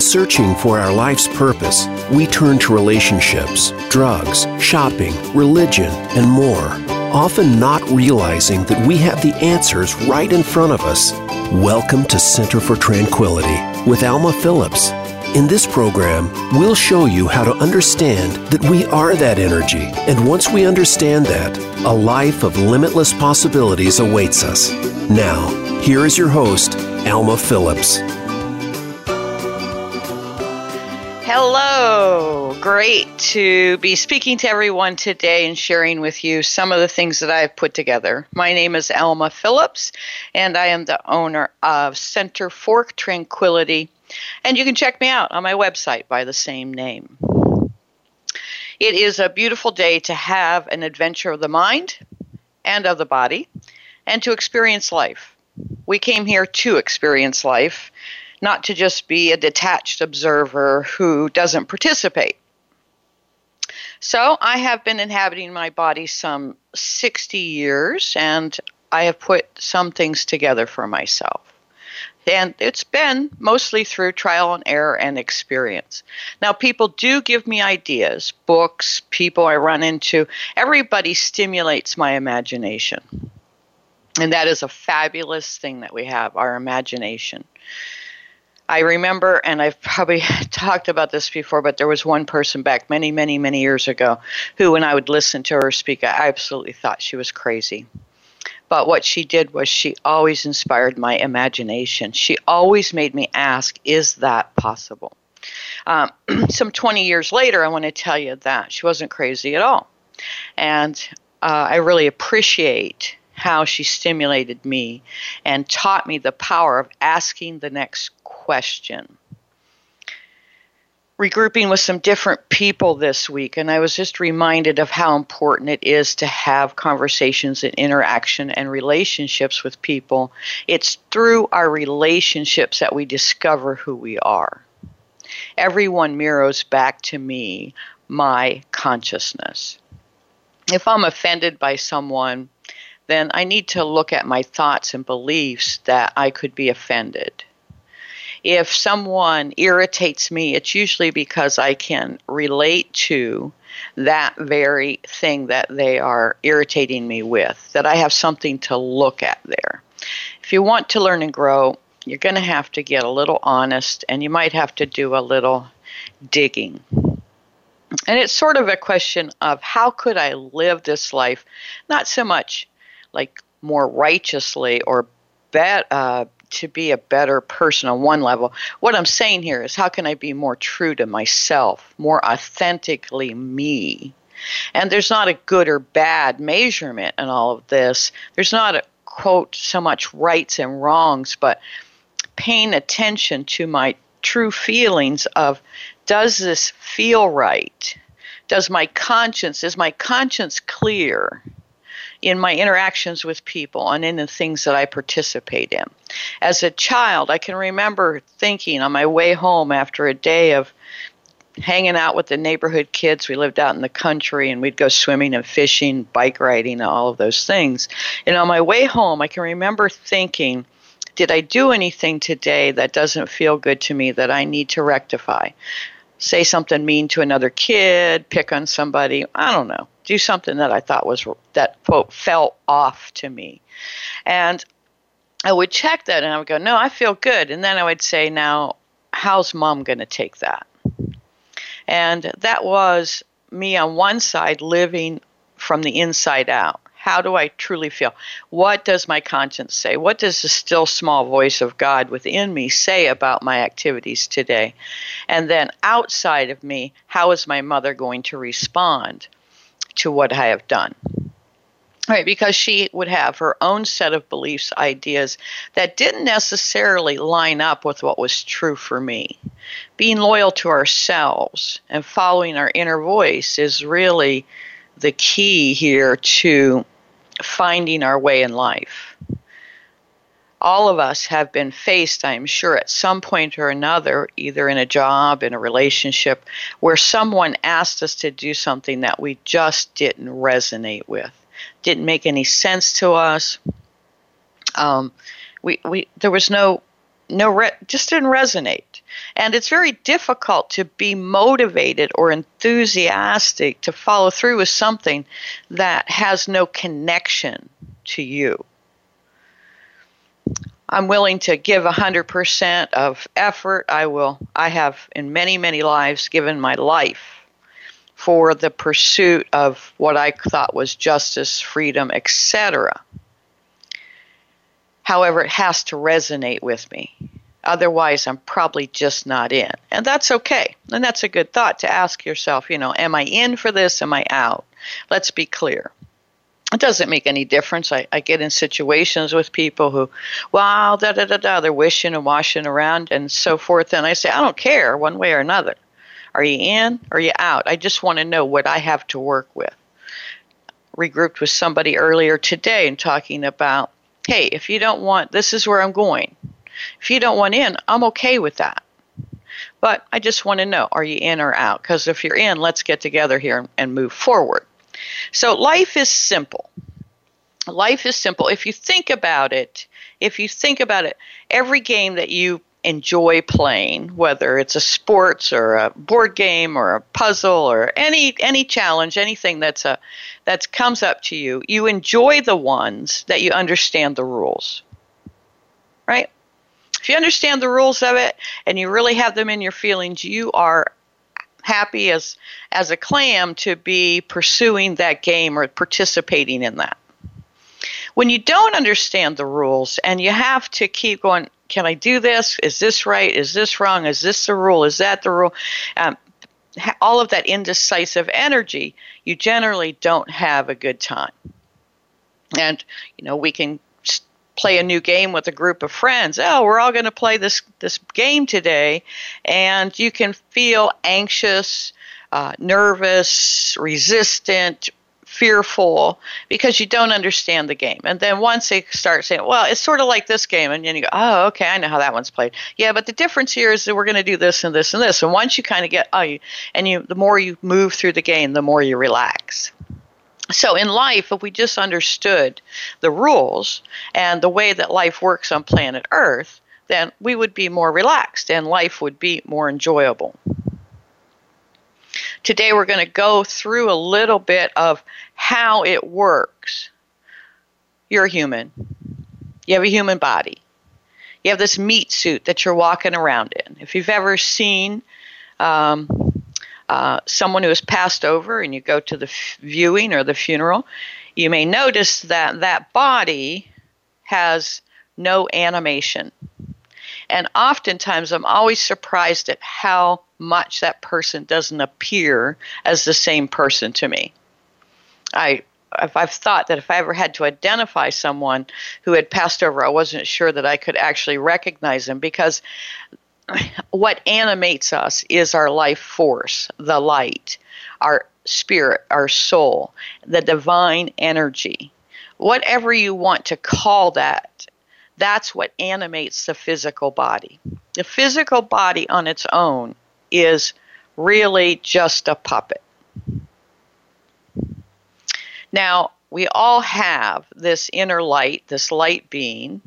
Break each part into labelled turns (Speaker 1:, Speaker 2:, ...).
Speaker 1: In searching for our life's purpose, we turn to relationships, drugs, shopping, religion, and more, often not realizing that we have the answers right in front of us. Welcome to Center for Tranquility with Alma Phillips. In this program, we'll show you how to understand that we are that energy, and once we understand that, a life of limitless possibilities awaits us. Now, here is your host, Alma Phillips.
Speaker 2: Hello. Great to be speaking to everyone today and sharing with you some of the things that I've put together. My name is Alma Phillips, and I am the owner of Center for Tranquility and you can check me out on my website by the same name. It is a beautiful day to have an adventure of the mind and of the body and to experience life. We came here to experience life, not to just be a detached observer who doesn't participate. So, I have been inhabiting my body some 60 years and I have put some things together for myself. And it's been mostly through trial and error and experience. Now, people do give me ideas, books, people I run into. Everybody stimulates my imagination. And that is a fabulous thing that we have our imagination. I remember, and I've probably talked about this before, but there was one person back many, many, many years ago who, when I would listen to her speak, I absolutely thought she was crazy. But what she did was she always inspired my imagination. She always made me ask, is that possible? Um, some 20 years later, I want to tell you that she wasn't crazy at all. And uh, I really appreciate how she stimulated me and taught me the power of asking the next question regrouping with some different people this week, and I was just reminded of how important it is to have conversations and interaction and relationships with people. It's through our relationships that we discover who we are. Everyone mirrors back to me my consciousness. If I'm offended by someone, then I need to look at my thoughts and beliefs that I could be offended if someone irritates me, it's usually because I can relate to that very thing that they are irritating me with, that I have something to look at there. If you want to learn and grow, you're going to have to get a little honest and you might have to do a little digging. And it's sort of a question of how could I live this life, not so much like more righteously or bet, uh, to be a better person on one level. What I'm saying here is how can I be more true to myself, more authentically me? And there's not a good or bad measurement in all of this. There's not a quote so much rights and wrongs, but paying attention to my true feelings of does this feel right? Does my conscience, is my conscience clear? In my interactions with people and in the things that I participate in. As a child, I can remember thinking on my way home after a day of hanging out with the neighborhood kids. We lived out in the country and we'd go swimming and fishing, bike riding, all of those things. And on my way home, I can remember thinking, did I do anything today that doesn't feel good to me that I need to rectify? Say something mean to another kid, pick on somebody, I don't know do something that I thought was that quote fell off to me. And I would check that and I would go, no, I feel good. And then I would say, now, how's mom going to take that? And that was me on one side living from the inside out. How do I truly feel? What does my conscience say? What does the still small voice of God within me say about my activities today? And then outside of me, how is my mother going to respond? To what I have done. Right, because she would have her own set of beliefs, ideas that didn't necessarily line up with what was true for me. Being loyal to ourselves and following our inner voice is really the key here to finding our way in life all of us have been faced, I'm sure, at some point or another, either in a job, in a relationship, where someone asked us to do something that we just didn't resonate with, didn't make any sense to us. Um, we, we, there was no no re- just didn't resonate. And it's very difficult to be motivated or enthusiastic to follow through with something that has no connection to you. I'm willing to give 100% of effort. I will I have in many many lives given my life for the pursuit of what I thought was justice, freedom, etc. However, it has to resonate with me. Otherwise, I'm probably just not in. And that's okay. And that's a good thought to ask yourself, you know, am I in for this? Am I out? Let's be clear. It doesn't make any difference. I, I get in situations with people who, wow, da da da da, they're wishing and washing around and so forth. And I say, I don't care one way or another. Are you in? Or are you out? I just want to know what I have to work with. Regrouped with somebody earlier today and talking about, hey, if you don't want, this is where I'm going if you don't want in, I'm okay with that. But I just want to know are you in or out? Because if you're in, let's get together here and move forward. So life is simple. Life is simple. If you think about it, if you think about it, every game that you enjoy playing, whether it's a sports or a board game or a puzzle or any any challenge, anything that's a that comes up to you, you enjoy the ones that you understand the rules. Right? If you understand the rules of it and you really have them in your feelings, you are happy as as a clam to be pursuing that game or participating in that. When you don't understand the rules and you have to keep going, can I do this? Is this right? Is this wrong? Is this the rule? Is that the rule? Um, all of that indecisive energy, you generally don't have a good time. And you know, we can play a new game with a group of friends. Oh, we're all going to play this this game today, and you can feel anxious, uh, nervous, resistant, fearful because you don't understand the game. And then once they start saying, "Well, it's sort of like this game," and then you go, "Oh, okay, I know how that one's played." Yeah, but the difference here is that we're going to do this and this and this. And once you kind of get, oh, you, and you, the more you move through the game, the more you relax. So, in life, if we just understood the rules and the way that life works on planet Earth, then we would be more relaxed and life would be more enjoyable. Today, we're going to go through a little bit of how it works. You're human, you have a human body, you have this meat suit that you're walking around in. If you've ever seen, um, uh, someone who has passed over and you go to the f- viewing or the funeral, you may notice that that body has no animation. And oftentimes, I'm always surprised at how much that person doesn't appear as the same person to me. I I've thought that if I ever had to identify someone who had passed over, I wasn't sure that I could actually recognize them because what animates us is our life force, the light, our spirit, our soul, the divine energy. Whatever you want to call that, that's what animates the physical body. The physical body on its own is really just a puppet. Now, we all have this inner light, this light being,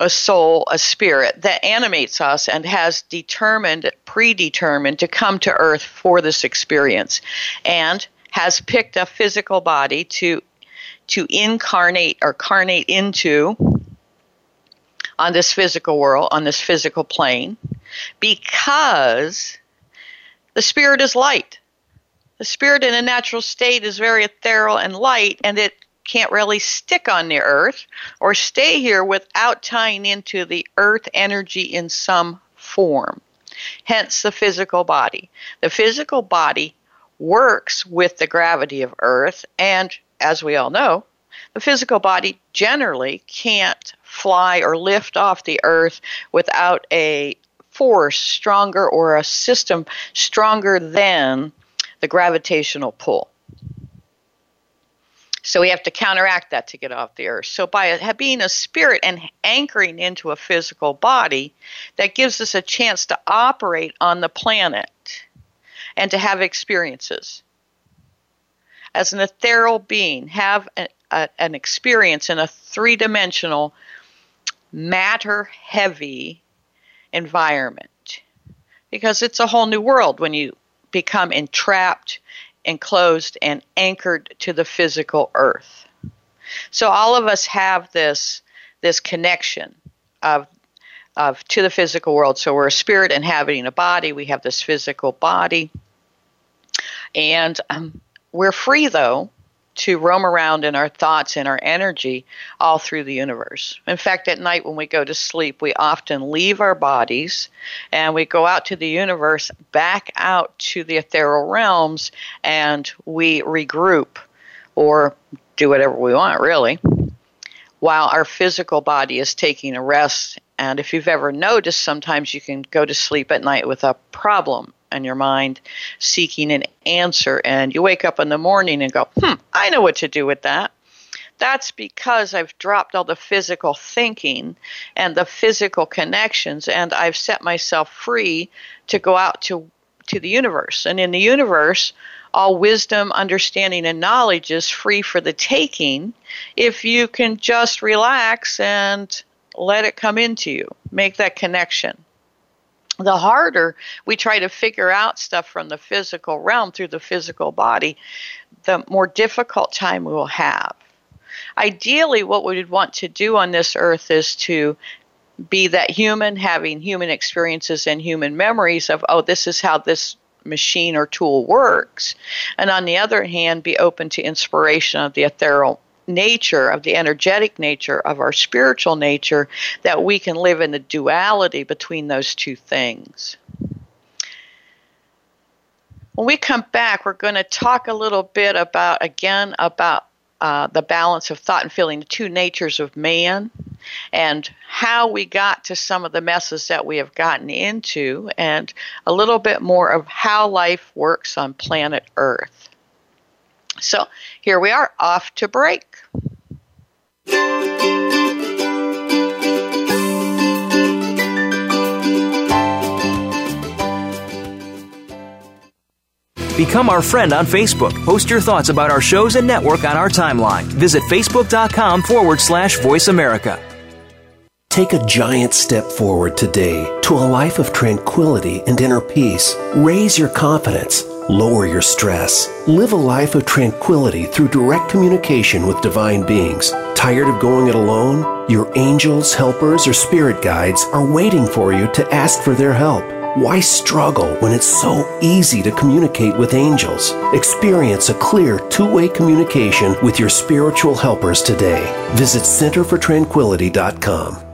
Speaker 2: a soul, a spirit that animates us and has determined, predetermined to come to earth for this experience and has picked a physical body to to incarnate or carnate into on this physical world, on this physical plane, because the spirit is light. The spirit in a natural state is very ethereal and light, and it can't really stick on the earth or stay here without tying into the earth energy in some form. Hence the physical body. The physical body works with the gravity of earth, and as we all know, the physical body generally can't fly or lift off the earth without a force stronger or a system stronger than the gravitational pull. So we have to counteract that to get off the earth. So by being a spirit and anchoring into a physical body, that gives us a chance to operate on the planet and to have experiences. As an ethereal being, have a, a, an experience in a three dimensional matter heavy environment because it's a whole new world when you become entrapped, enclosed, and anchored to the physical earth. So all of us have this this connection of of to the physical world. So we're a spirit inhabiting a body. We have this physical body, and um, we're free though to roam around in our thoughts and our energy all through the universe. In fact, at night when we go to sleep, we often leave our bodies and we go out to the universe, back out to the ethereal realms, and we regroup or do whatever we want, really, while our physical body is taking a rest. And if you've ever noticed, sometimes you can go to sleep at night with a problem and your mind seeking an answer. And you wake up in the morning and go, hmm, I know what to do with that. That's because I've dropped all the physical thinking and the physical connections, and I've set myself free to go out to, to the universe. And in the universe, all wisdom, understanding, and knowledge is free for the taking if you can just relax and let it come into you. Make that connection the harder we try to figure out stuff from the physical realm through the physical body, the more difficult time we will have. Ideally, what we would want to do on this earth is to be that human having human experiences and human memories of, oh, this is how this machine or tool works. And on the other hand, be open to inspiration of the ethereal nature, of the energetic nature, of our spiritual nature, that we can live in the duality between those two things. When we come back, we're going to talk a little bit about, again, about uh, the balance of thought and feeling, the two natures of man, and how we got to some of the messes that we have gotten into, and a little bit more of how life works on planet Earth. So here we are, off to break.
Speaker 3: Become our friend on Facebook. Post your thoughts about our shows and network on our timeline. Visit facebook.com forward slash voice America.
Speaker 1: Take a giant step forward today to a life of tranquility and inner peace. Raise your confidence Lower your stress. Live a life of tranquility through direct communication with divine beings. Tired of going it alone? Your angels, helpers, or spirit guides are waiting for you to ask for their help. Why struggle when it's so easy to communicate with angels? Experience a clear two way communication with your spiritual helpers today. Visit centerfortranquility.com.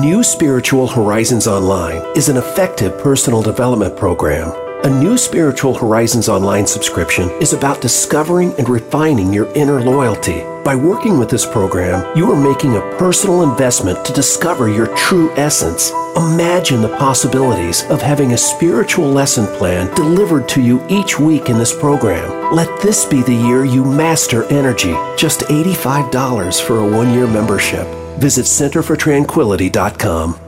Speaker 1: New Spiritual Horizons Online is an effective personal development program a new Spiritual Horizons online subscription is about discovering and refining your inner loyalty. By working with this program, you are making a personal investment to discover your true essence. Imagine the possibilities of having a spiritual lesson plan delivered to you each week in this program. Let this be the year you master energy. Just $85 for a one year membership. Visit centerfortranquility.com.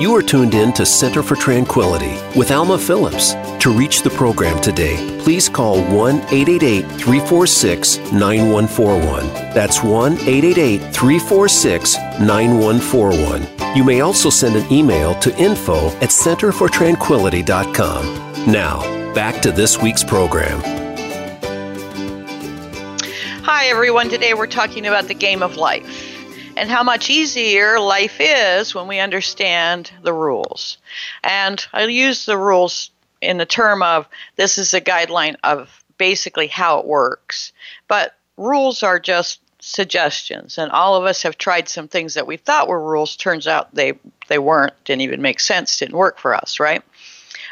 Speaker 1: You are tuned in to Center for Tranquility with Alma Phillips. To reach the program today, please call 1 888 346 9141. That's 1 888 346 9141. You may also send an email to info at centerfortranquility.com. Now, back to this week's program.
Speaker 2: Hi, everyone. Today we're talking about the game of life and how much easier life is when we understand the rules. And I use the rules in the term of this is a guideline of basically how it works. But rules are just suggestions and all of us have tried some things that we thought were rules turns out they they weren't didn't even make sense didn't work for us right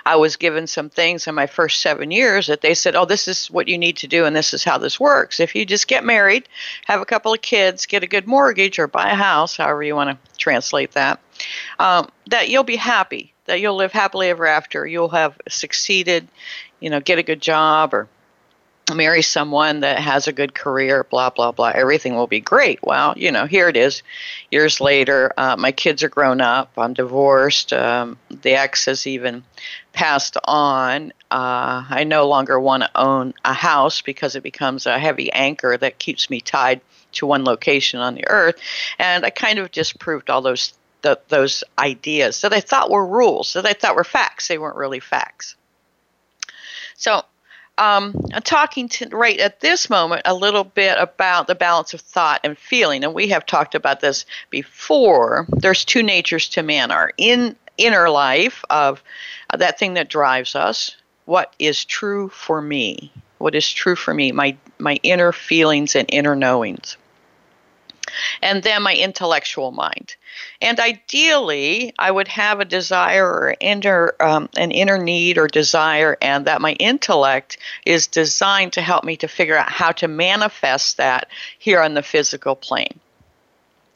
Speaker 2: i was given some things in my first 7 years that they said oh this is what you need to do and this is how this works if you just get married have a couple of kids get a good mortgage or buy a house however you want to translate that um, that you'll be happy that you'll live happily ever after. You'll have succeeded, you know, get a good job or marry someone that has a good career, blah, blah, blah. Everything will be great. Well, you know, here it is. Years later, uh, my kids are grown up. I'm divorced. Um, the ex has even passed on. Uh, I no longer want to own a house because it becomes a heavy anchor that keeps me tied to one location on the earth. And I kind of disproved all those those ideas that I thought were rules, that I thought were facts. They weren't really facts. So um, I'm talking to right at this moment a little bit about the balance of thought and feeling, and we have talked about this before. There's two natures to man: our in inner life of that thing that drives us. What is true for me? What is true for me? My my inner feelings and inner knowings and then my intellectual mind. And ideally, I would have a desire or inner, um, an inner need or desire, and that my intellect is designed to help me to figure out how to manifest that here on the physical plane.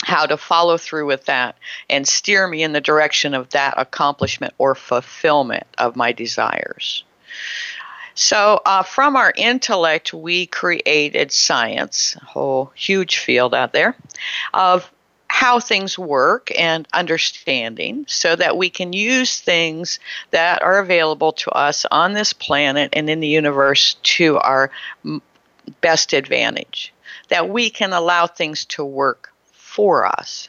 Speaker 2: How to follow through with that and steer me in the direction of that accomplishment or fulfillment of my desires. So, uh, from our intellect, we created science, a whole huge field out there, of how things work and understanding so that we can use things that are available to us on this planet and in the universe to our best advantage. That we can allow things to work for us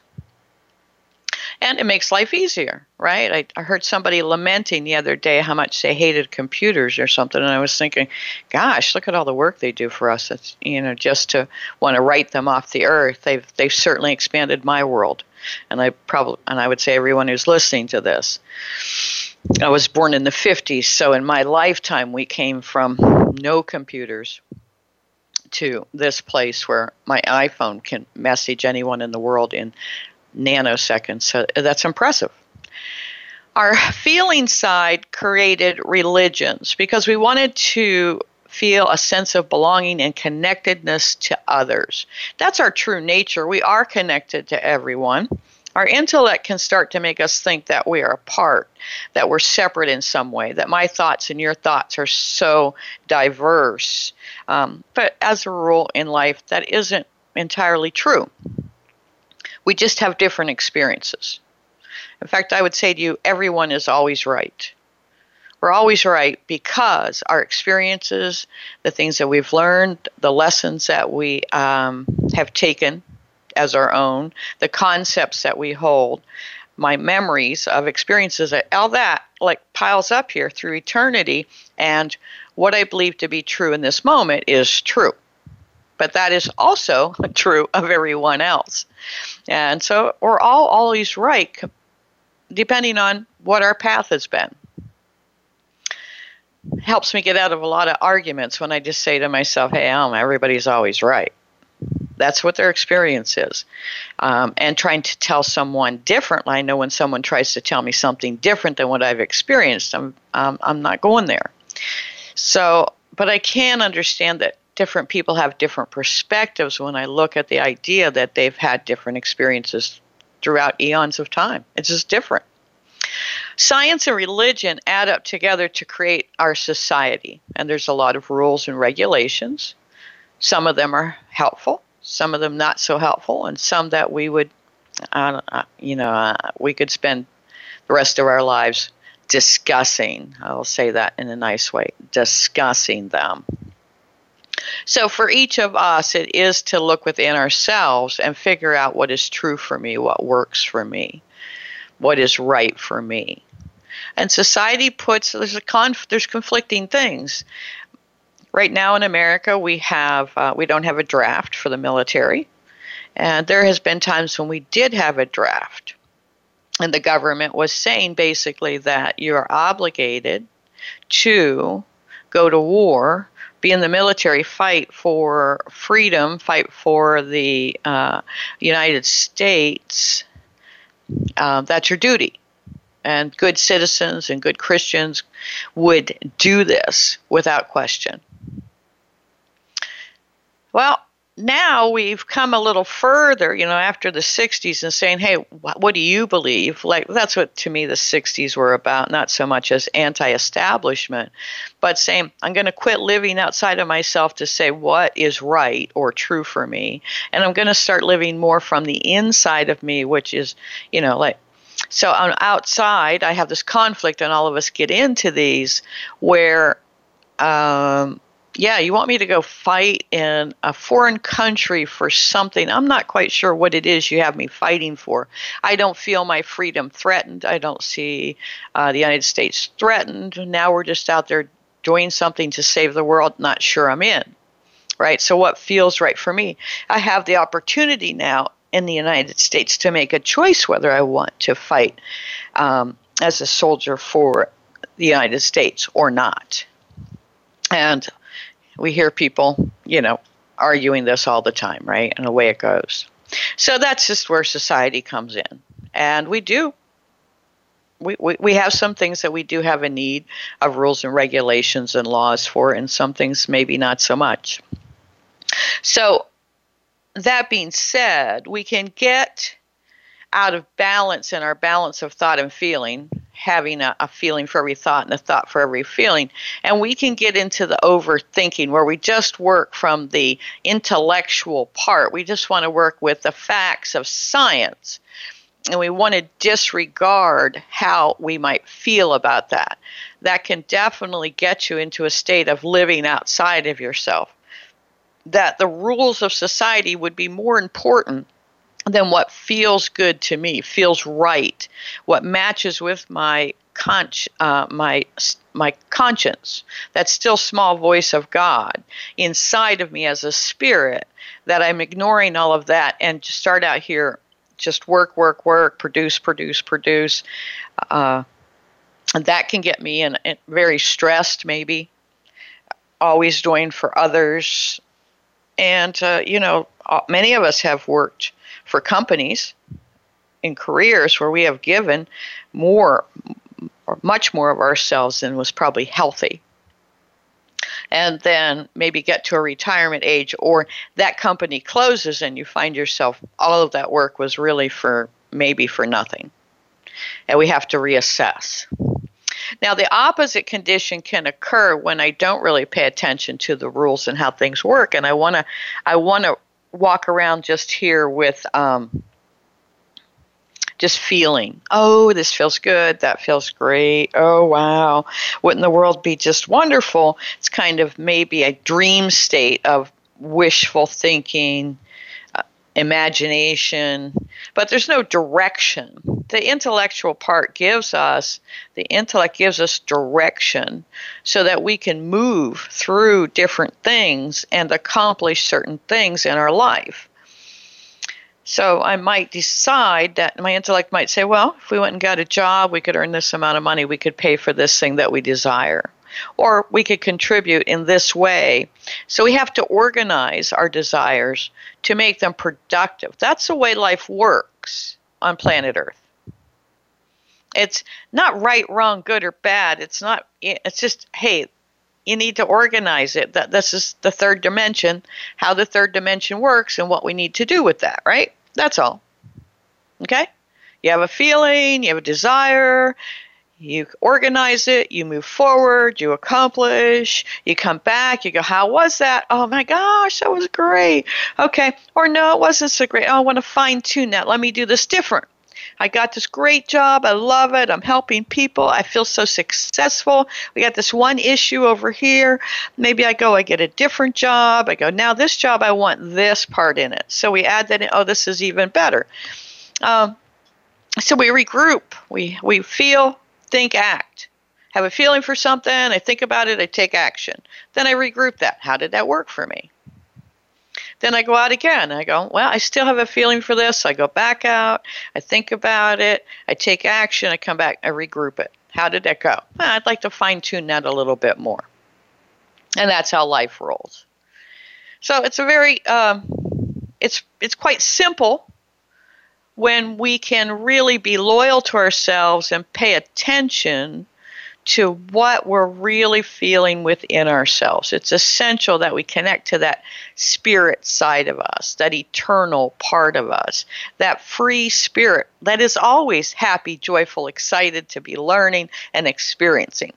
Speaker 2: and it makes life easier, right? I, I heard somebody lamenting the other day how much they hated computers or something, and I was thinking, gosh, look at all the work they do for us. It's, you know, just to want to write them off the earth. They've they've certainly expanded my world, and I probably and I would say everyone who's listening to this. I was born in the 50s, so in my lifetime we came from no computers to this place where my iPhone can message anyone in the world in nanoseconds. So uh, that's impressive. Our feeling side created religions because we wanted to feel a sense of belonging and connectedness to others. That's our true nature. We are connected to everyone. Our intellect can start to make us think that we are apart, that we're separate in some way, that my thoughts and your thoughts are so diverse. Um, but as a rule in life, that isn't entirely true. We just have different experiences. In fact, I would say to you, everyone is always right. We're always right because our experiences, the things that we've learned, the lessons that we um, have taken as our own, the concepts that we hold, my memories of experiences, all that like piles up here through eternity. And what I believe to be true in this moment is true but that is also true of everyone else. And so we're all always right, depending on what our path has been. Helps me get out of a lot of arguments when I just say to myself, hey, um, everybody's always right. That's what their experience is. Um, and trying to tell someone differently, I know when someone tries to tell me something different than what I've experienced, I'm, um, I'm not going there. So, but I can understand that different people have different perspectives when I look at the idea that they've had different experiences throughout eons of time. It's just different. Science and religion add up together to create our society, and there's a lot of rules and regulations. Some of them are helpful, some of them not so helpful, and some that we would, uh, you know, uh, we could spend the rest of our lives discussing. I'll say that in a nice way discussing them. So, for each of us, it is to look within ourselves and figure out what is true for me, what works for me, what is right for me. And society puts there's a conf, there's conflicting things. Right now in America, we have uh, we don't have a draft for the military, and there has been times when we did have a draft, and the government was saying basically that you are obligated to go to war be in the military, fight for freedom, fight for the uh, United States, uh, that's your duty. And good citizens and good Christians would do this without question. Well, now we've come a little further, you know, after the 60s and saying, hey, what do you believe? Like, that's what to me the 60s were about, not so much as anti establishment, but saying, I'm going to quit living outside of myself to say what is right or true for me. And I'm going to start living more from the inside of me, which is, you know, like, so on outside, I have this conflict, and all of us get into these where um, yeah, you want me to go fight in a foreign country for something. I'm not quite sure what it is you have me fighting for. I don't feel my freedom threatened. I don't see uh, the United States threatened. Now we're just out there doing something to save the world. Not sure I'm in. Right? So, what feels right for me? I have the opportunity now in the United States to make a choice whether I want to fight um, as a soldier for the United States or not. And we hear people, you know, arguing this all the time, right? And away it goes. So that's just where society comes in. And we do. We, we, we have some things that we do have a need of rules and regulations and laws for, and some things maybe not so much. So, that being said, we can get out of balance in our balance of thought and feeling having a, a, feeling for every thought and a thought for every feeling. And we can get into the overthinking where we just work from the intellectual part. We just want to work with the facts of science. And we want to disregard how we might feel about that. That can definitely get you into a state of living outside of yourself. That the rules of society would be more important than what feels good to me, feels right, what matches with my conch, uh, my my conscience, that still small voice of God inside of me as a spirit. That I'm ignoring all of that and just start out here, just work, work, work, produce, produce, produce. Uh, that can get me in, in very stressed, maybe. Always doing for others, and uh, you know, many of us have worked for companies in careers where we have given more or much more of ourselves than was probably healthy. And then maybe get to a retirement age or that company closes and you find yourself all of that work was really for maybe for nothing. And we have to reassess. Now the opposite condition can occur when i don't really pay attention to the rules and how things work. And i want to i want to walk around just here with um, just feeling, oh, this feels good, that feels great, oh, wow, wouldn't the world be just wonderful? It's kind of maybe a dream state of wishful thinking, imagination, but there's no direction. The intellectual part gives us, the intellect gives us direction so that we can move through different things and accomplish certain things in our life. So I might decide that my intellect might say, well, if we went and got a job, we could earn this amount of money, we could pay for this thing that we desire or we could contribute in this way. So we have to organize our desires to make them productive. That's the way life works on planet Earth. It's not right, wrong, good, or bad. It's not, it's just, hey, you need to organize it. That this is the third dimension, how the third dimension works, and what we need to do with that, right? That's all. Okay? You have a feeling, you have a desire, you organize it, you move forward, you accomplish, you come back, you go, How was that? Oh my gosh, that was great. Okay. Or no, it wasn't so great. Oh, I want to fine tune that. Let me do this different. I got this great job. I love it. I'm helping people. I feel so successful. We got this one issue over here. Maybe I go, I get a different job. I go, now this job, I want this part in it. So we add that in. Oh, this is even better. Um, so we regroup. We, we feel, think, act. Have a feeling for something. I think about it. I take action. Then I regroup that. How did that work for me? Then I go out again. I go, well, I still have a feeling for this. I go back out. I think about it. I take action. I come back. I regroup it. How did that go? Well, I'd like to fine tune that a little bit more. And that's how life rolls. So it's a very, um, it's it's quite simple when we can really be loyal to ourselves and pay attention to what we're really feeling within ourselves. It's essential that we connect to that spirit side of us, that eternal part of us, that free spirit that is always happy, joyful, excited to be learning and experiencing.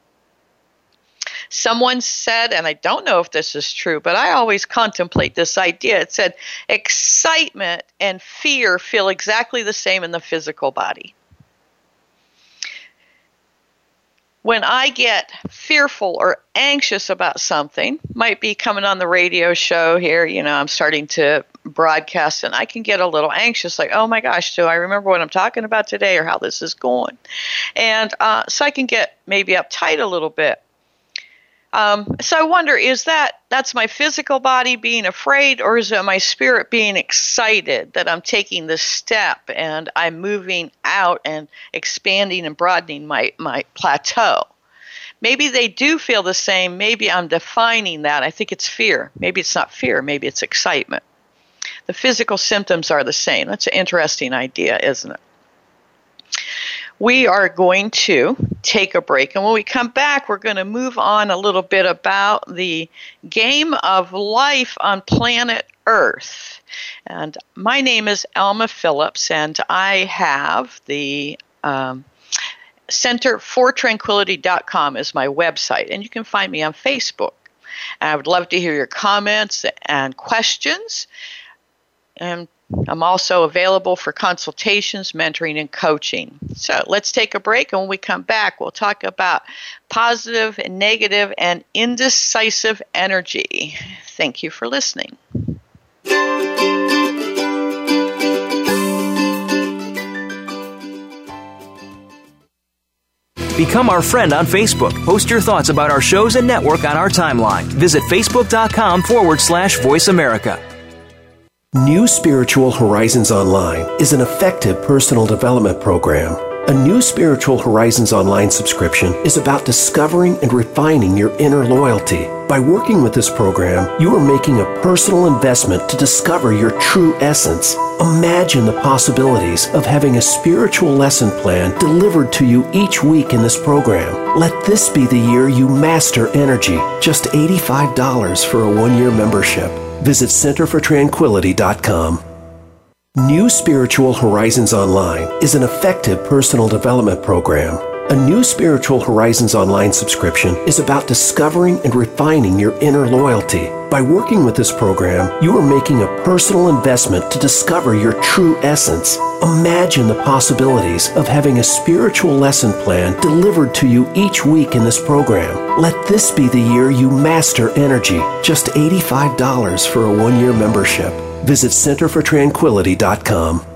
Speaker 2: Someone said, and I don't know if this is true, but I always contemplate this idea. It said, excitement and fear feel exactly the same in the physical body. when I get fearful or anxious about something, might be coming on the radio show here, you know, I'm starting to broadcast and I can get a little anxious, like, oh my gosh, do I remember what I'm talking about today or how this is going? And uh, so I can get maybe uptight a little bit. Um, so I wonder, is that that's my physical body being afraid, or is it my spirit being excited that I'm taking this step and I'm moving out and expanding and broadening my my plateau? Maybe they do feel the same. Maybe I'm defining that. I think it's fear. Maybe it's not fear. Maybe it's excitement. The physical symptoms are the same. That's an interesting idea, isn't it? We are going to take a break. And when we come back, we're going to move on a little bit about the game of life on planet Earth. And my name is Alma Phillips, and I have the um, Center is my website, and you can find me on Facebook. I would love to hear your comments and questions. And I'm also available for consultations, mentoring, and coaching. So let's take a break, and when we come back, we'll talk about positive, and negative, and indecisive energy. Thank you for listening.
Speaker 3: Become our friend on Facebook. Post your thoughts about our shows and network on our timeline. Visit facebook.com forward slash voice America.
Speaker 1: New Spiritual Horizons Online is an effective personal development program. A New Spiritual Horizons Online subscription is about discovering and refining your inner loyalty. By working with this program, you are making a personal investment to discover your true essence. Imagine the possibilities of having a spiritual lesson plan delivered to you each week in this program. Let this be the year you master energy. Just $85 for a one year membership. Visit centerfortranquility.com. New Spiritual Horizons Online is an effective personal development program. A new Spiritual Horizons Online subscription is about discovering and refining your inner loyalty. By working with this program, you are making a personal investment to discover your true essence. Imagine the possibilities of having a spiritual lesson plan delivered to you each week in this program. Let this be the year you master energy. Just $85 for a one year membership. Visit centerfortranquility.com.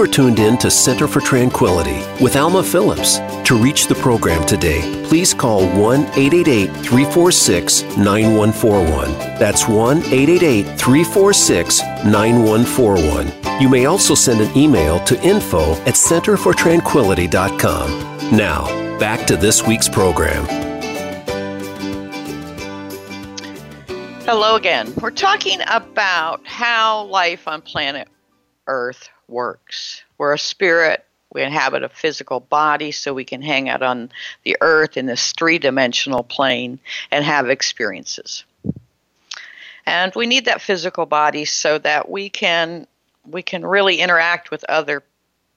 Speaker 1: You are tuned in to Center for Tranquility with Alma Phillips. To reach the program today, please call 1 888 346 9141. That's 1 888 346 9141. You may also send an email to info at centerfortranquility.com. Now, back to this week's program.
Speaker 2: Hello again. We're talking about how life on planet earth works. We're a spirit. We inhabit a physical body so we can hang out on the earth in this three dimensional plane and have experiences. And we need that physical body so that we can we can really interact with other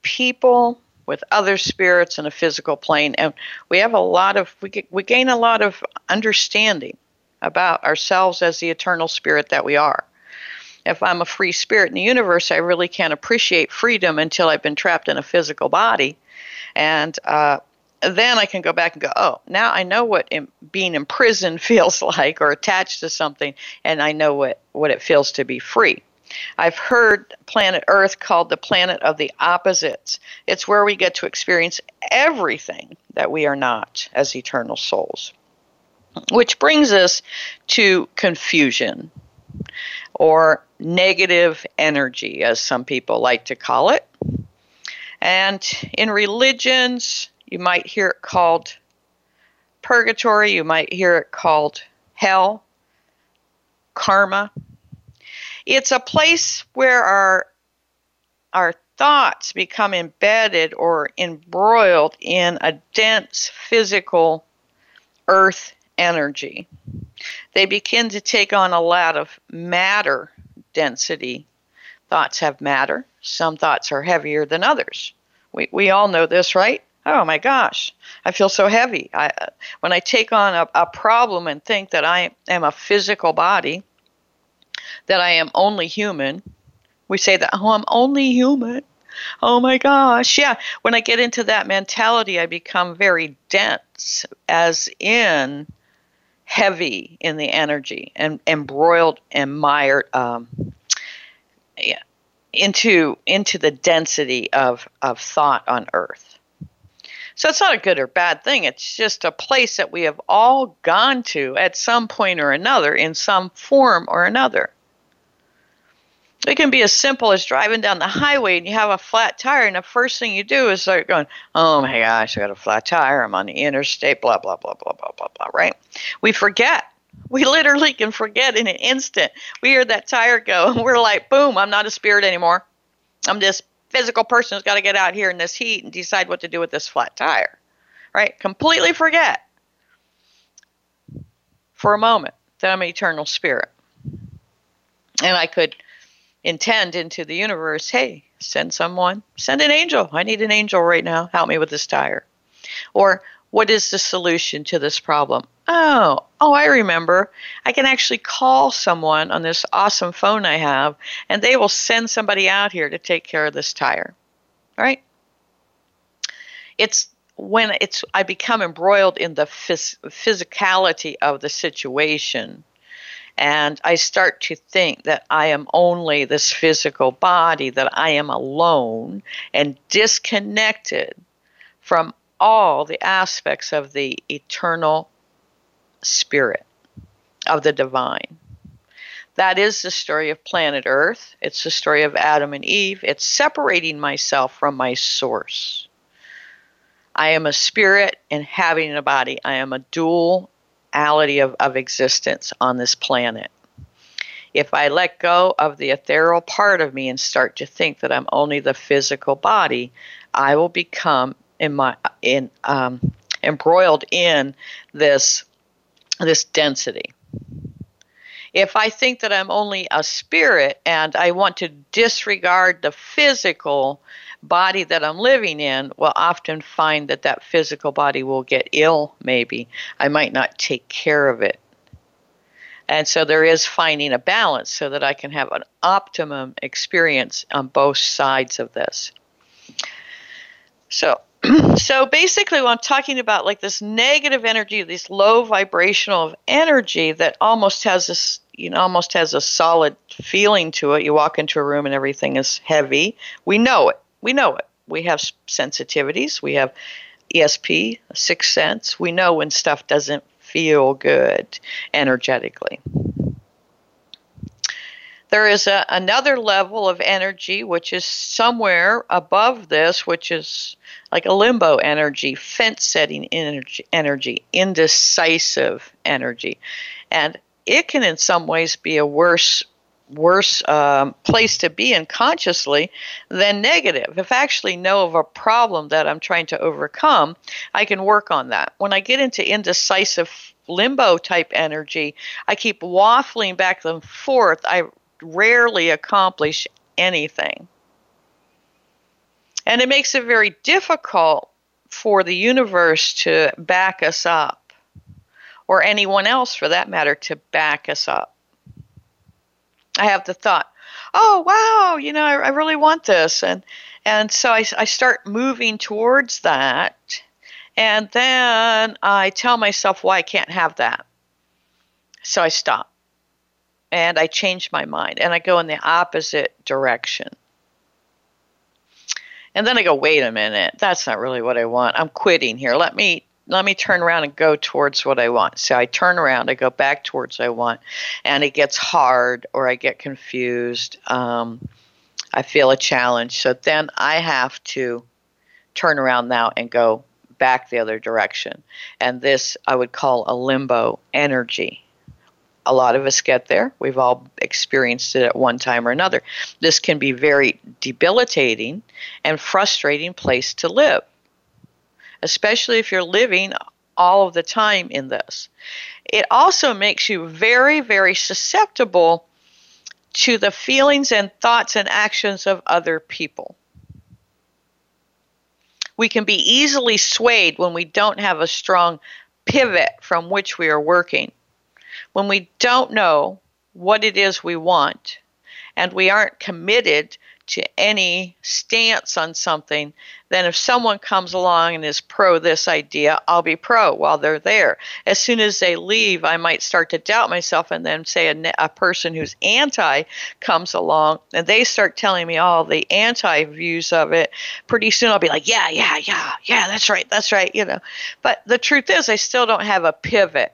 Speaker 2: people, with other spirits in a physical plane and we have a lot of we get, we gain a lot of understanding about ourselves as the eternal spirit that we are if I'm a free spirit in the universe, I really can't appreciate freedom until I've been trapped in a physical body. And uh, then I can go back and go, oh, now I know what being in, being imprisoned feels like or attached to something, and I know what, what it feels to be free. I've heard planet Earth called the planet of the opposites. It's where we get to experience everything that we are not as eternal souls. Which brings us to confusion or negative energy, as some people like to call it. And in religions, you might hear it called purgatory, you might hear it called hell, karma. It's a place where our our thoughts become embedded or embroiled in a dense physical earth energy. They begin to take on a lot of matter density. Thoughts have matter. Some thoughts are heavier than others. We, we all know this, right? Oh my gosh, I feel so heavy. I, when I take on a, a problem and think that I am a physical body, that I am only human, we say that, oh, I'm only human. Oh my gosh. Yeah. When I get into that mentality, I become very dense, as in heavy in the energy and embroiled and mired um, into into the density of of thought on earth. So it's not a good or bad thing. It's just a place that we have all gone to at some point or another in some form or another it can be as simple as driving down the highway and you have a flat tire, and the first thing you do is start going, Oh my gosh, I got a flat tire. I'm on the interstate, blah, blah, blah, blah, blah, blah, blah, right? We forget. We literally can forget in an instant. We hear that tire go, and we're like, Boom, I'm not a spirit anymore. I'm this physical person who's got to get out here in this heat and decide what to do with this flat tire, right? Completely forget for a moment that I'm an eternal spirit. And I could intend into the universe hey, send someone, send an angel. I need an angel right now. Help me with this tire. Or, what is the solution to this problem? Oh, oh, I remember. I can actually call someone on this awesome phone I have, and they will send somebody out here to take care of this tire. Right? It's when it's I become embroiled in the phys- physicality of the situation and I start to think that I am only this physical body, that I am alone and disconnected from all the aspects of the eternal spirit, of the divine. That is the story of planet Earth. It's the story of Adam and Eve. It's separating myself from my source. I am a spirit inhabiting a body. I am a dual reality of, of existence on this planet. If I let go of the ethereal part of me and start to think that I'm only the physical body, I will become in my in um, embroiled in this this density. If I think that I'm only a spirit and I want to disregard the physical body that I'm living in will often find that that physical body will get ill, maybe. I might not take care of it. And so there is finding a balance so that I can have an optimum experience on both sides of this. So, so basically, what I'm talking about, like this negative energy, this low vibrational energy that almost has this, you know, almost has a solid feeling to it. You walk into a room and everything is heavy. We know it we know it. We have sensitivities. We have ESP, sixth sense. We know when stuff doesn't feel good energetically. There is a, another level of energy which is somewhere above this, which is like a limbo energy, fence setting energy, energy, indecisive energy. And it can, in some ways, be a worse worse um, place to be in consciously than negative. If I actually know of a problem that I'm trying to overcome, I can work on that. When I get into indecisive limbo type energy, I keep waffling back and forth. I rarely accomplish anything. And it makes it very difficult for the universe to back us up, or anyone else for that matter to back us up. I have the thought, oh, wow, you know, I, I really want this. And, and so I, I start moving towards that. And then I tell myself why I can't have that. So I stop and I change my mind and I go in the opposite direction. And then I go, wait a minute, that's not really what I want. I'm quitting here. Let me let me turn around and go towards what I want. So I turn around, I go back towards what I want, and it gets hard or I get confused. Um, I feel a challenge. So then I have to turn around now and go back the other direction. And this I would call a limbo energy. A lot of us get there. We've all experienced it at one time or another. This can be very debilitating and frustrating place to live especially if you're living all of the time in this. It also makes you very, very susceptible to the feelings and thoughts and actions of other people. We can be easily swayed when we don't have a strong pivot from which we are working. When we don't know what it is we want and we aren't committed to any stance on something, then if someone comes along and is pro this idea, I'll be pro while they're there. As soon as they leave, I might start to doubt myself, and then say a, a person who's anti comes along and they start telling me all the anti views of it. Pretty soon I'll be like, yeah, yeah, yeah, yeah, that's right, that's right, you know. But the truth is, I still don't have a pivot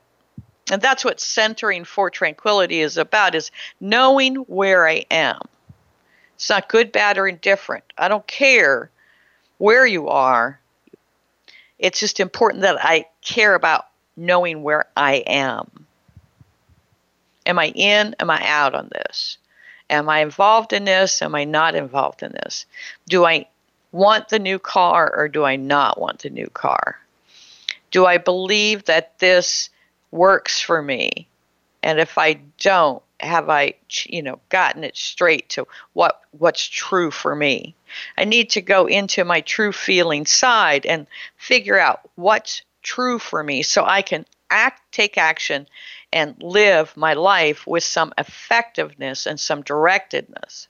Speaker 2: and that's what centering for tranquility is about is knowing where i am it's not good, bad, or indifferent. I don't care where you are. It's just important that I care about knowing where I am. Am I in? Am I out on this? Am I involved in this? Am I not involved in this? Do I want the new car or do I not want the new car? Do I believe that this works for me? And if I don't, have I, you know, gotten it straight to what what's true for me? I need to go into my true feeling side and figure out what's true for me so I can act take action and live my life with some effectiveness and some directedness.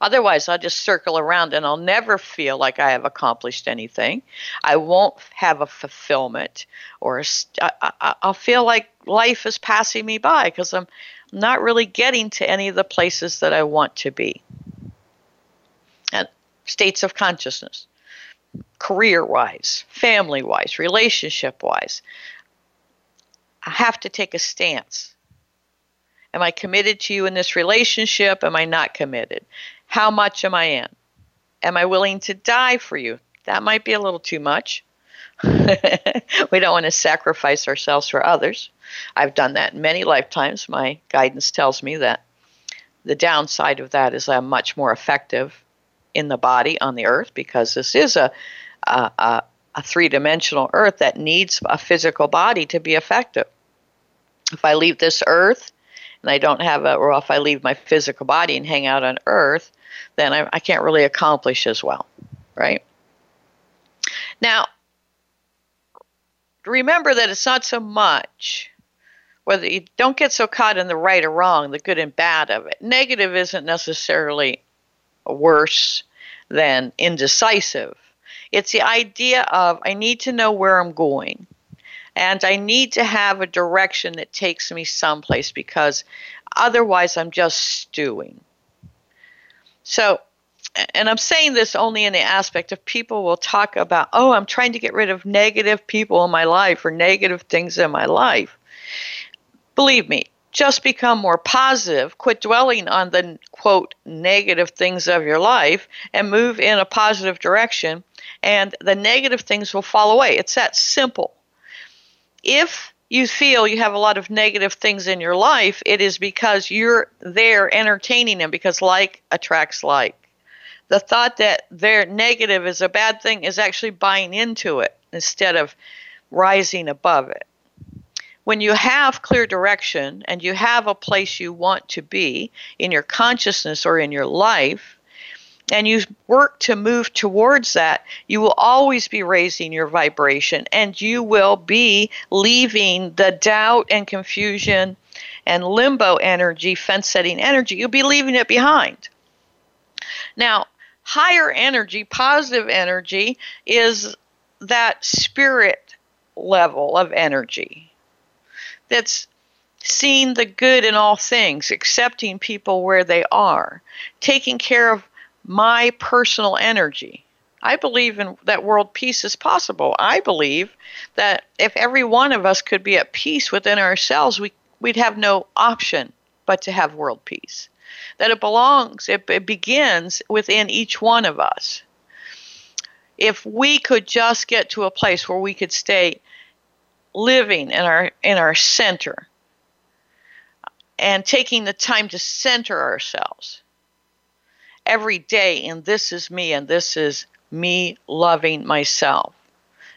Speaker 2: Otherwise, I'll just circle around and I'll never feel like I have accomplished anything. I won't have a fulfillment, or i I'll feel like life is passing me by because I'm not really getting to any of the places that I want to be. And states of consciousness, career wise, family wise, relationship wise. I have to take a stance. Am I committed to you in this relationship? Am I not committed? How much am I in? Am I willing to die for you? That might be a little too much. we don't want to sacrifice ourselves for others. I've done that many lifetimes. My guidance tells me that the downside of that is I'm much more effective in the body on the earth because this is a, a, a, a three dimensional earth that needs a physical body to be effective. If I leave this earth and I don't have a, or if I leave my physical body and hang out on earth, then I, I can't really accomplish as well, right? Now, remember that it's not so much whether you don't get so caught in the right or wrong, the good and bad of it. Negative isn't necessarily worse than indecisive. It's the idea of I need to know where I'm going. And I need to have a direction that takes me someplace because otherwise I'm just stewing. So, and I'm saying this only in the aspect of people will talk about, oh, I'm trying to get rid of negative people in my life or negative things in my life. Believe me, just become more positive, quit dwelling on the quote negative things of your life, and move in a positive direction, and the negative things will fall away. It's that simple. If you feel you have a lot of negative things in your life, it is because you're there entertaining them because like attracts like. The thought that they're negative is a bad thing is actually buying into it instead of rising above it. When you have clear direction and you have a place you want to be in your consciousness or in your life, and you work to move towards that, you will always be raising your vibration and you will be leaving the doubt and confusion and limbo energy, fence setting energy, you'll be leaving it behind. Now, higher energy, positive energy, is that spirit level of energy that's seeing the good in all things, accepting people where they are, taking care of my personal energy. I believe in that world peace is possible. I believe that if every one of us could be at peace within ourselves, we, we'd have no option but to have world peace. That it belongs, it, it begins within each one of us. If we could just get to a place where we could stay living in our in our center and taking the time to center ourselves every day and this is me and this is me loving myself,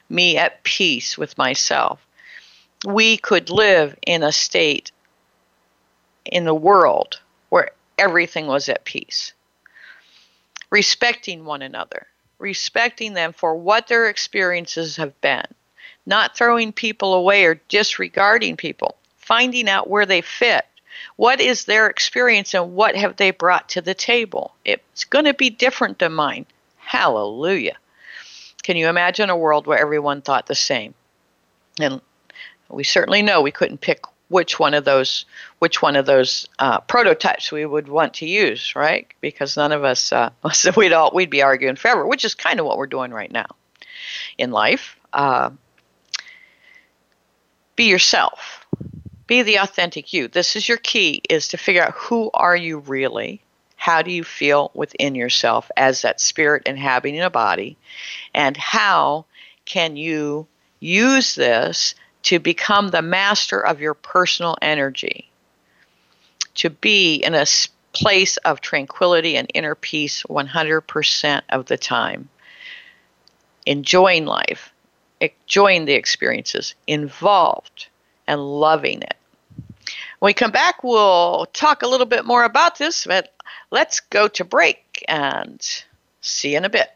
Speaker 2: me at peace with myself. We could live in a state in the world where everything was at peace. Respecting one another, respecting them for what their experiences have been, not throwing people away or disregarding people, finding out where they fit, what is their experience and what have they brought to the table? It's going to be different than mine. Hallelujah. Can you imagine a world where everyone thought the same? And we certainly know we couldn't pick which one of those which one of those uh, prototypes we would want to use, right? Because none of us uh, we'd all we'd be arguing forever, which is kind of what we're doing right now in life. Uh, be yourself be the authentic you. This is your key is to figure out who are you really? How do you feel within yourself as that spirit inhabiting a body? And how can you use this to become the master of your personal energy? To be in a place of tranquility and inner peace 100% of the time. Enjoying life enjoying the experiences involved and loving it when we come back, we'll talk a little bit more about this, but let's go to break and see you in a bit.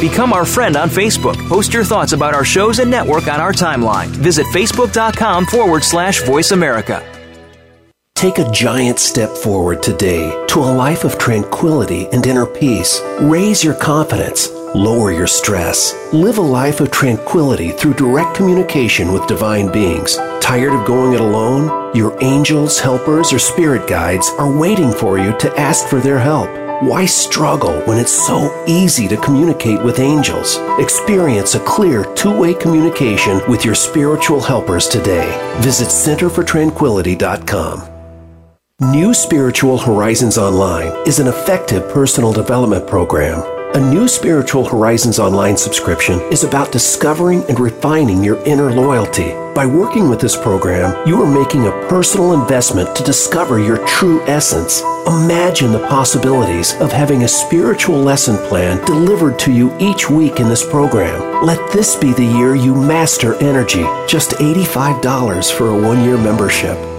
Speaker 3: Become our friend on Facebook. Post your thoughts about our shows and network on our timeline. Visit facebook.com forward slash voice America.
Speaker 1: Take a giant step forward today to a life of tranquility and inner peace. Raise your confidence. Lower your stress. Live a life of tranquility through direct communication with divine beings. Tired of going it alone? Your angels, helpers, or spirit guides are waiting for you to ask for their help. Why struggle when it's so easy to communicate with angels? Experience a clear two way communication with your spiritual helpers today. Visit centerfortranquility.com. New Spiritual Horizons Online is an effective personal development program. A New Spiritual Horizons Online subscription is about discovering and refining your inner loyalty. By working with this program, you are making a personal investment to discover your true essence. Imagine the possibilities of having a spiritual lesson plan delivered to you each week in this program. Let this be the year you master energy. Just $85 for a one year membership.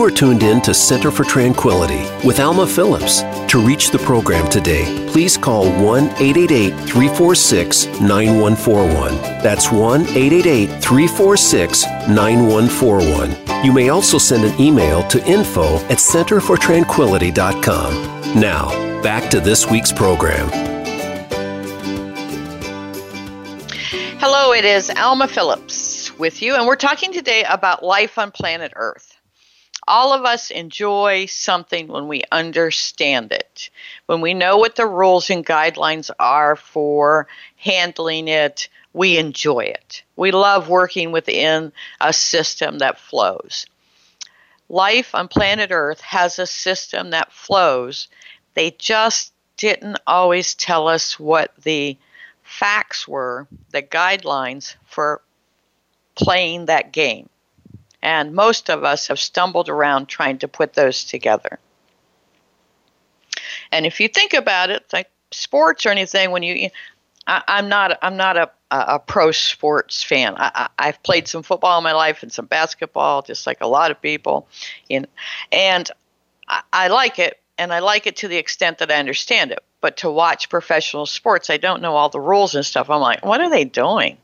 Speaker 1: You are tuned in to Center for Tranquility with Alma Phillips. To reach the program today, please call 1 888 346 9141. That's 1 888 346 9141. You may also send an email to info at centerfortranquility.com. Now, back to this week's program.
Speaker 2: Hello, it is Alma Phillips with you, and we're talking today about life on planet Earth all of us enjoy something when we understand it, when we know what the rules and guidelines are for handling it. We enjoy it. We love working within a system that flows. Life on planet Earth has a system that flows. They just didn't always tell us what the facts were, the guidelines for playing that game. And most of us have stumbled around trying to put those together. And if you think about it, like sports or anything, when you, I, am not, I'm not a, a, pro sports fan. I, have played some football in my life and some basketball, just like a lot of people, you and I, I like it, and I like it to the extent that I understand it. But to watch professional sports, I don't know all the rules and stuff. I'm like, what are they doing?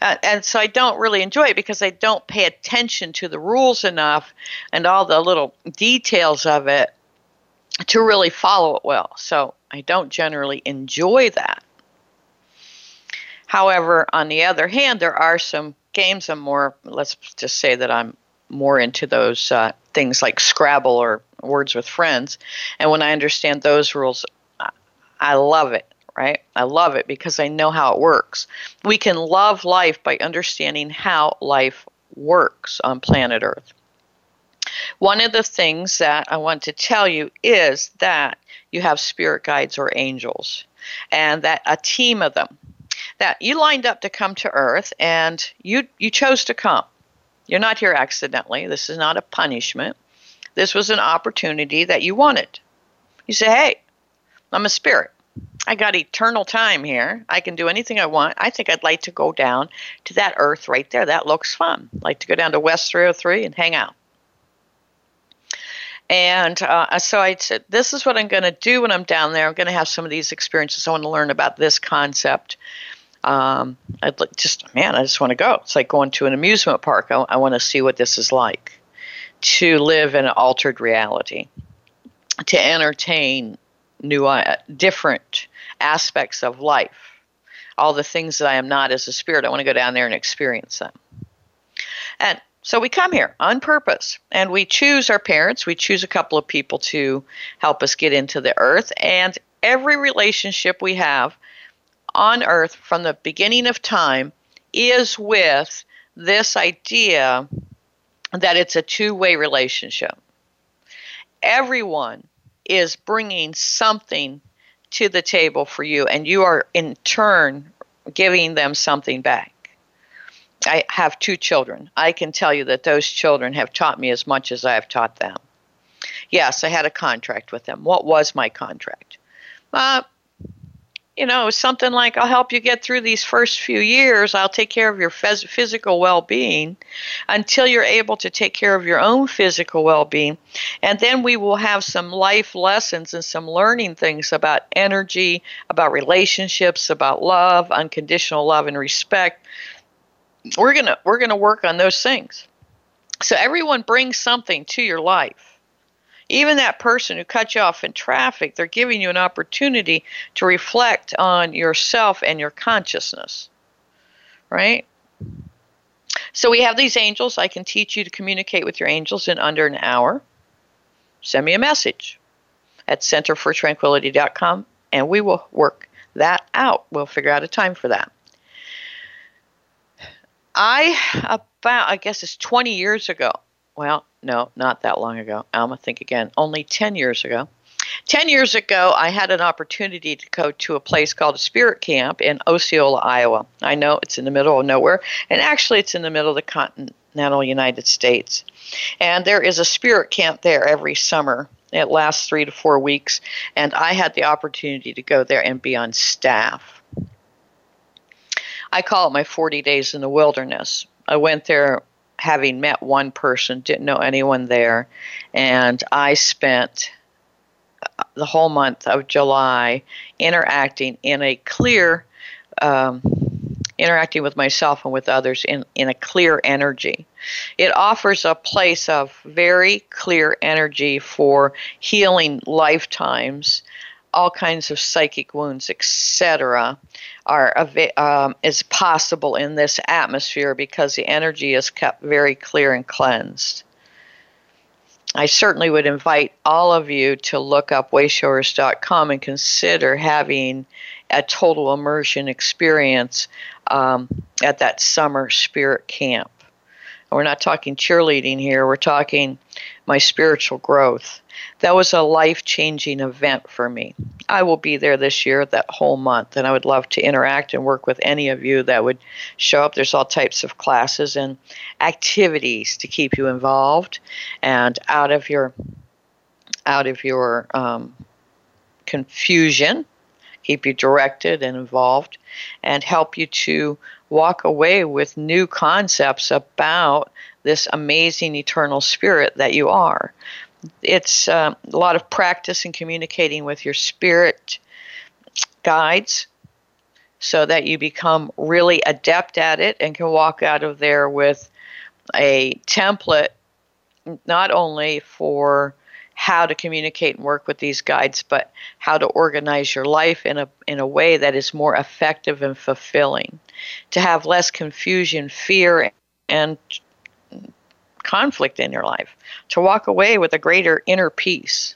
Speaker 2: Uh, and so I don't really enjoy it because I don't pay attention to the rules enough and all the little details of it to really follow it well. So I don't generally enjoy that. However, on the other hand, there are some games I'm more, let's just say that I'm more into those uh, things like Scrabble or Words with Friends. And when I understand those rules, I love it right? I love it because I know how it works. We can love life by understanding how life works on planet Earth. One of the things that I want to tell you is that you have spirit guides or angels, and that a team of them that you lined up to come to Earth and you you chose to come. You're not here accidentally. This is not a punishment. This was an opportunity that you wanted. You say, "Hey, I'm a spirit. I got eternal time here. I can do anything I want. I think I'd like to go down to that earth right there. That looks fun. I'd like to go down to West 303 and hang out. And uh, so I said, This is what I'm going to do when I'm down there. I'm going to have some of these experiences. I want to learn about this concept. Um, I'd like, just, man, I just want to go. It's like going to an amusement park. I, I want to see what this is like to live in an altered reality, to entertain new, different aspects of life, all the things that I am not as a spirit. I want to go down there and experience them. And so we come here on purpose and we choose our parents. We choose a couple of people to help us get into the earth. And every relationship we have on earth from the beginning of time is with this idea that it's a two way relationship. Everyone is bringing something to the table for you, and you are in turn giving them something back. I have two children. I can tell you that those children have taught me as much as I have taught them. Yes, I had a contract with them. What was my contract? Uh, you know, something like I'll help you get through these first few years. I'll take care of your phys- physical well being until you're able to take care of your own physical well being. And then we will have some life lessons and some learning things about energy, about relationships, about love, unconditional love and respect. We're going to we're going to work on those things. So everyone brings something to your life even that person who cut you off in traffic, they're giving you an opportunity to reflect on yourself and your consciousness. Right? So we have these angels. I can teach you to communicate with your angels in under an hour. Send me a message at centerfortranquility.com and we will work that out. We'll figure out a time for that. I about I guess it's 20 years ago. Well, no, not that long ago. Alma, think again. Only 10 years ago. 10 years ago, I had an opportunity to go to a place called a Spirit Camp in Osceola, Iowa. I know it's in the middle of nowhere, and actually, it's in the middle of the continental United States. And there is a Spirit Camp there every summer. It lasts three to four weeks, and I had the opportunity to go there and be on staff. I call it my 40 days in the wilderness. I went there having met one person, didn't know anyone there, and I spent uh, the whole month of July interacting in a clear, um, interacting with myself and with others in, in a clear energy. It offers a place of very clear energy for healing lifetimes all kinds of psychic wounds, etc., are um, is possible in this atmosphere because the energy is kept very clear and cleansed. I certainly would invite all of you to look up wayshowers.com and consider having a total immersion experience um, at that summer spirit camp. we're not talking cheerleading here, we're talking my spiritual growth that was a life changing event for me. I will be there this year, that whole month, and I would love to interact and work with any of you that would show up. There's all types of classes and activities to keep you involved and out of your out of your um, confusion, keep you directed and involved, and help you to walk away with new concepts about this amazing eternal spirit that you are it's uh, a lot of practice in communicating with your spirit guides so that you become really adept at it and can walk out of there with a template not only for how to communicate and work with these guides but how to organize your life in a in a way that is more effective and fulfilling. To have less confusion fear and conflict in your life, to walk away with a greater inner peace.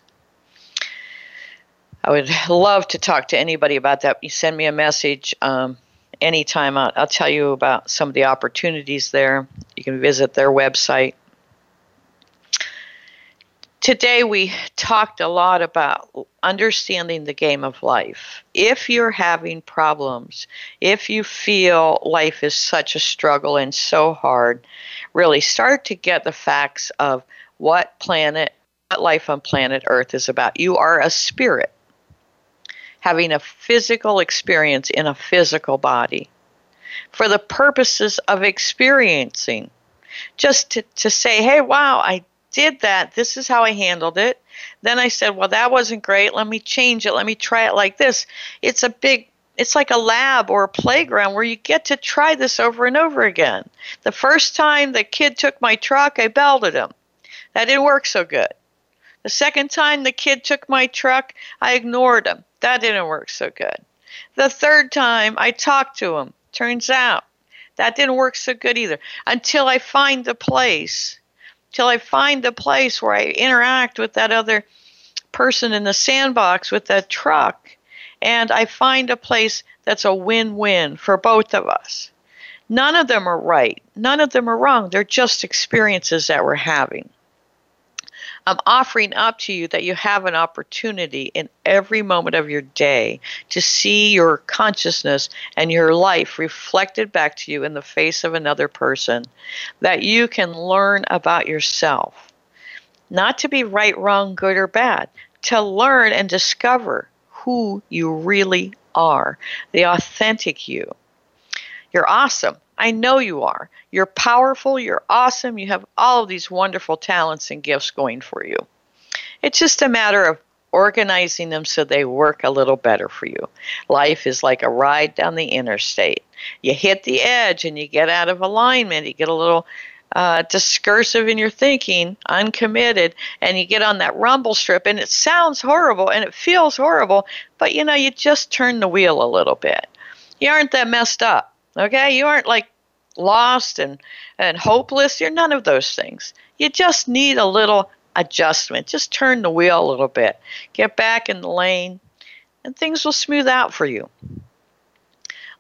Speaker 2: I would love to talk to anybody about that. You send me a message um, anytime. I'll, I'll tell you about some of the opportunities there. You can visit their website. Today, we talked a lot about understanding the game of life. If you're having problems, if you feel life is such a struggle and so hard, really start to get the facts of what planet, what life on planet Earth is about. You are a spirit having a physical experience in a physical body for the purposes of experiencing. Just to, to say, hey, wow, I did that. This is how I handled it. Then I said, well, that wasn't great. Let me change it. Let me try it like this. It's a big, it's like a lab or a playground where you get to try this over and over again. The first time the kid took my truck, I belted him. That didn't work so good. The second time the kid took my truck, I ignored him. That didn't work so good. The third time I talked to him. Turns out that didn't work so good either until I find the place till I find the place where I interact with that other person in the sandbox with that truck and I find a place that's a win win for both of us. None of them are right. None of them are wrong. They're just experiences that we're having. I'm offering up to you that you have an opportunity in every moment of your day to see your consciousness and your life reflected back to you in the face of another person, that you can learn about yourself. Not to be right, wrong, good, or bad, to learn and discover who you really are, the authentic you. You're awesome. I know you are. You're powerful, you're awesome, you have all of these wonderful talents and gifts going for you. It's just a matter of organizing them so they work a little better for you. Life is like a ride down the interstate. You hit the edge and you get out of alignment, you get a little uh, discursive in your thinking, uncommitted, and you get on that rumble strip, and it sounds horrible and it feels horrible, but you know, you just turn the wheel a little bit. You aren't that messed up. Okay? You aren't like lost and, and hopeless. You're none of those things. You just need a little adjustment. Just turn the wheel a little bit. Get back in the lane, and things will smooth out for you.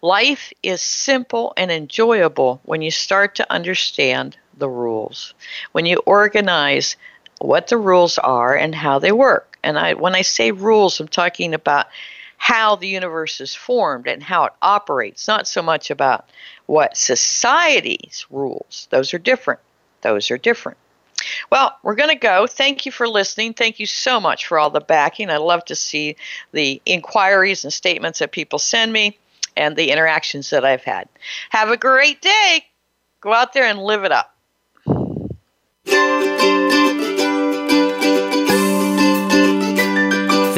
Speaker 2: Life is simple and enjoyable when you start to understand the rules. When you organize what the rules are and how they work. And I when I say rules, I'm talking about how the universe is formed and how it operates, not so much about what society's rules. Those are different. Those are different. Well, we're going to go. Thank you for listening. Thank you so much for all the backing. I love to see the inquiries and statements that people send me and the interactions that I've had. Have a great day. Go out there and live it up.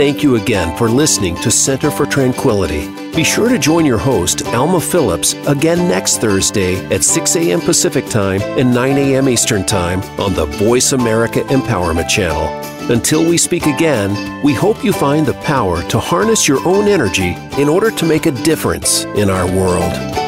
Speaker 1: Thank you again for listening to Center for Tranquility. Be sure to join your host, Alma Phillips, again next Thursday at 6 a.m. Pacific Time and 9 a.m. Eastern Time on the Voice America Empowerment Channel. Until we speak again, we hope you find the power to harness your own energy in order to make a difference in our world.